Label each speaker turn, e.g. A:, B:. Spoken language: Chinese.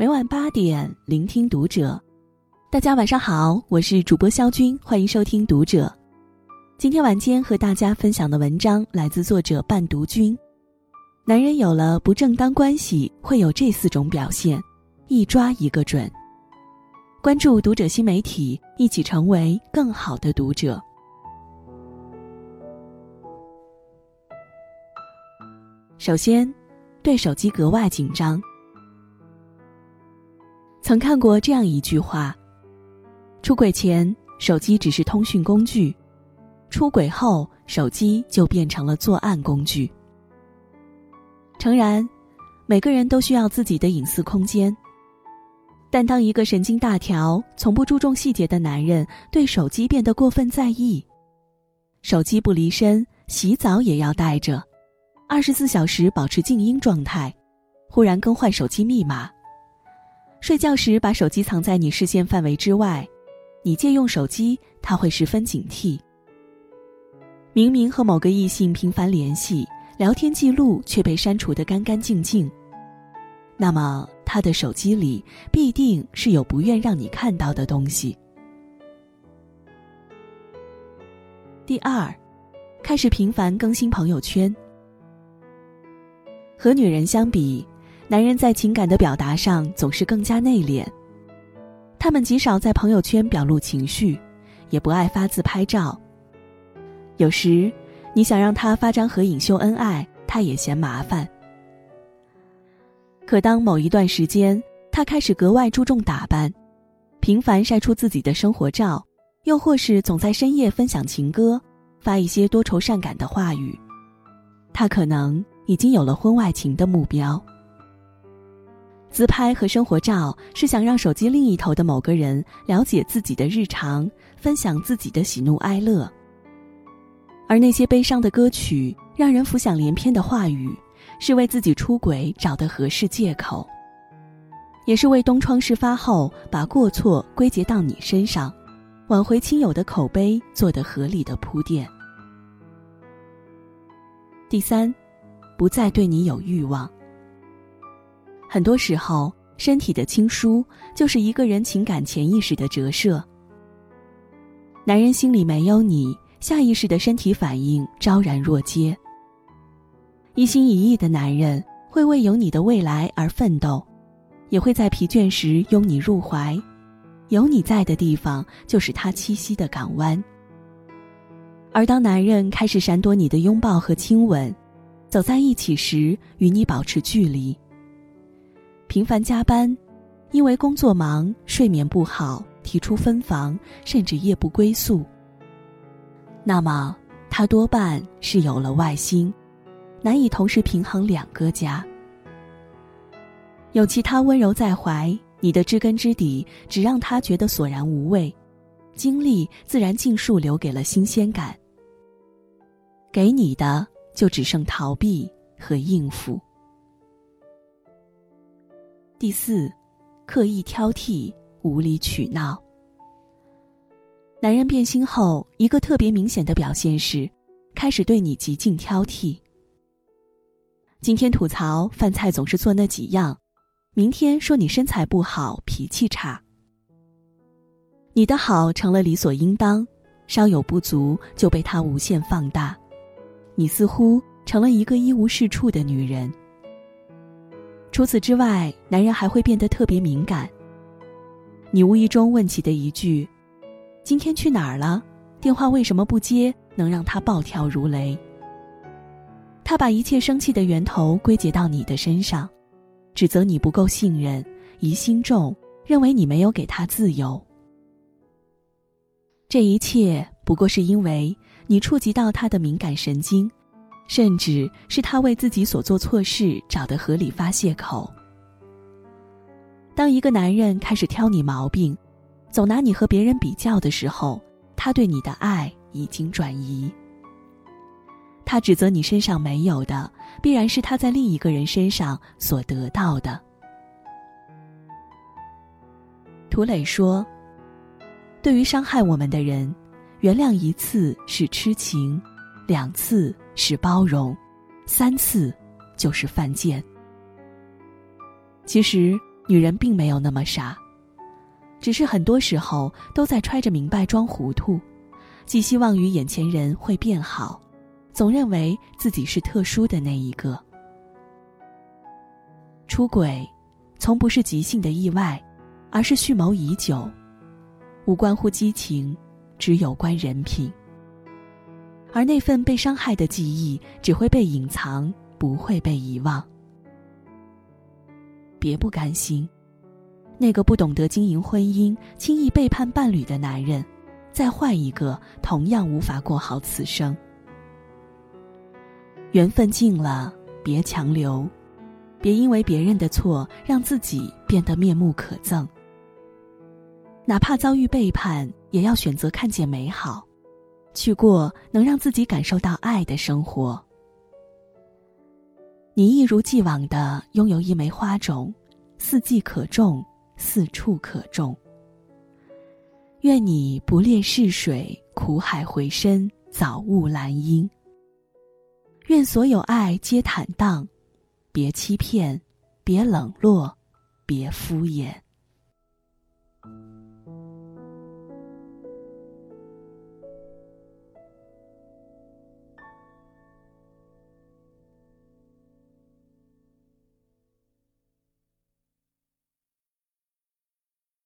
A: 每晚八点，聆听读者。大家晚上好，我是主播肖军，欢迎收听读者。今天晚间和大家分享的文章来自作者半读君。男人有了不正当关系，会有这四种表现，一抓一个准。关注读者新媒体，一起成为更好的读者。首先，对手机格外紧张。曾看过这样一句话：出轨前，手机只是通讯工具；出轨后，手机就变成了作案工具。诚然，每个人都需要自己的隐私空间。但当一个神经大条、从不注重细节的男人对手机变得过分在意，手机不离身，洗澡也要带着，二十四小时保持静音状态，忽然更换手机密码。睡觉时把手机藏在你视线范围之外，你借用手机，他会十分警惕。明明和某个异性频繁联系，聊天记录却被删除的干干净净，那么他的手机里必定是有不愿让你看到的东西。第二，开始频繁更新朋友圈。和女人相比。男人在情感的表达上总是更加内敛，他们极少在朋友圈表露情绪，也不爱发自拍照。有时，你想让他发张合影秀恩爱，他也嫌麻烦。可当某一段时间，他开始格外注重打扮，频繁晒出自己的生活照，又或是总在深夜分享情歌，发一些多愁善感的话语，他可能已经有了婚外情的目标。自拍和生活照是想让手机另一头的某个人了解自己的日常，分享自己的喜怒哀乐。而那些悲伤的歌曲，让人浮想联翩的话语，是为自己出轨找的合适借口，也是为东窗事发后把过错归结到你身上，挽回亲友的口碑做的合理的铺垫。第三，不再对你有欲望。很多时候，身体的亲疏就是一个人情感潜意识的折射。男人心里没有你，下意识的身体反应昭然若揭。一心一意的男人会为有你的未来而奋斗，也会在疲倦时拥你入怀。有你在的地方，就是他栖息的港湾。而当男人开始闪躲你的拥抱和亲吻，走在一起时与你保持距离。频繁加班，因为工作忙、睡眠不好，提出分房，甚至夜不归宿。那么，他多半是有了外心，难以同时平衡两个家。有其他温柔在怀，你的知根知底只让他觉得索然无味，精力自然尽数留给了新鲜感。给你的就只剩逃避和应付。第四，刻意挑剔、无理取闹。男人变心后，一个特别明显的表现是，开始对你极尽挑剔。今天吐槽饭菜总是做那几样，明天说你身材不好、脾气差。你的好成了理所应当，稍有不足就被他无限放大，你似乎成了一个一无是处的女人。除此之外，男人还会变得特别敏感。你无意中问起的一句：“今天去哪儿了？电话为什么不接？”能让他暴跳如雷。他把一切生气的源头归结到你的身上，指责你不够信任、疑心重，认为你没有给他自由。这一切不过是因为你触及到他的敏感神经。甚至是他为自己所做错事找的合理发泄口。当一个男人开始挑你毛病，总拿你和别人比较的时候，他对你的爱已经转移。他指责你身上没有的，必然是他在另一个人身上所得到的。涂磊说：“对于伤害我们的人，原谅一次是痴情，两次。”是包容，三次就是犯贱。其实，女人并没有那么傻，只是很多时候都在揣着明白装糊涂，寄希望于眼前人会变好，总认为自己是特殊的那一个。出轨，从不是即兴的意外，而是蓄谋已久，无关乎激情，只有关人品。而那份被伤害的记忆，只会被隐藏，不会被遗忘。别不甘心，那个不懂得经营婚姻、轻易背叛伴侣的男人，再换一个，同样无法过好此生。缘分尽了，别强留，别因为别人的错让自己变得面目可憎。哪怕遭遇背叛，也要选择看见美好，去过能让自己感受到爱的生活。你一如既往的拥有一枚花种，四季可种，四处可种。愿你不恋逝水，苦海回身，早悟兰英。愿所有爱皆坦荡，别欺骗，别冷落，别敷衍。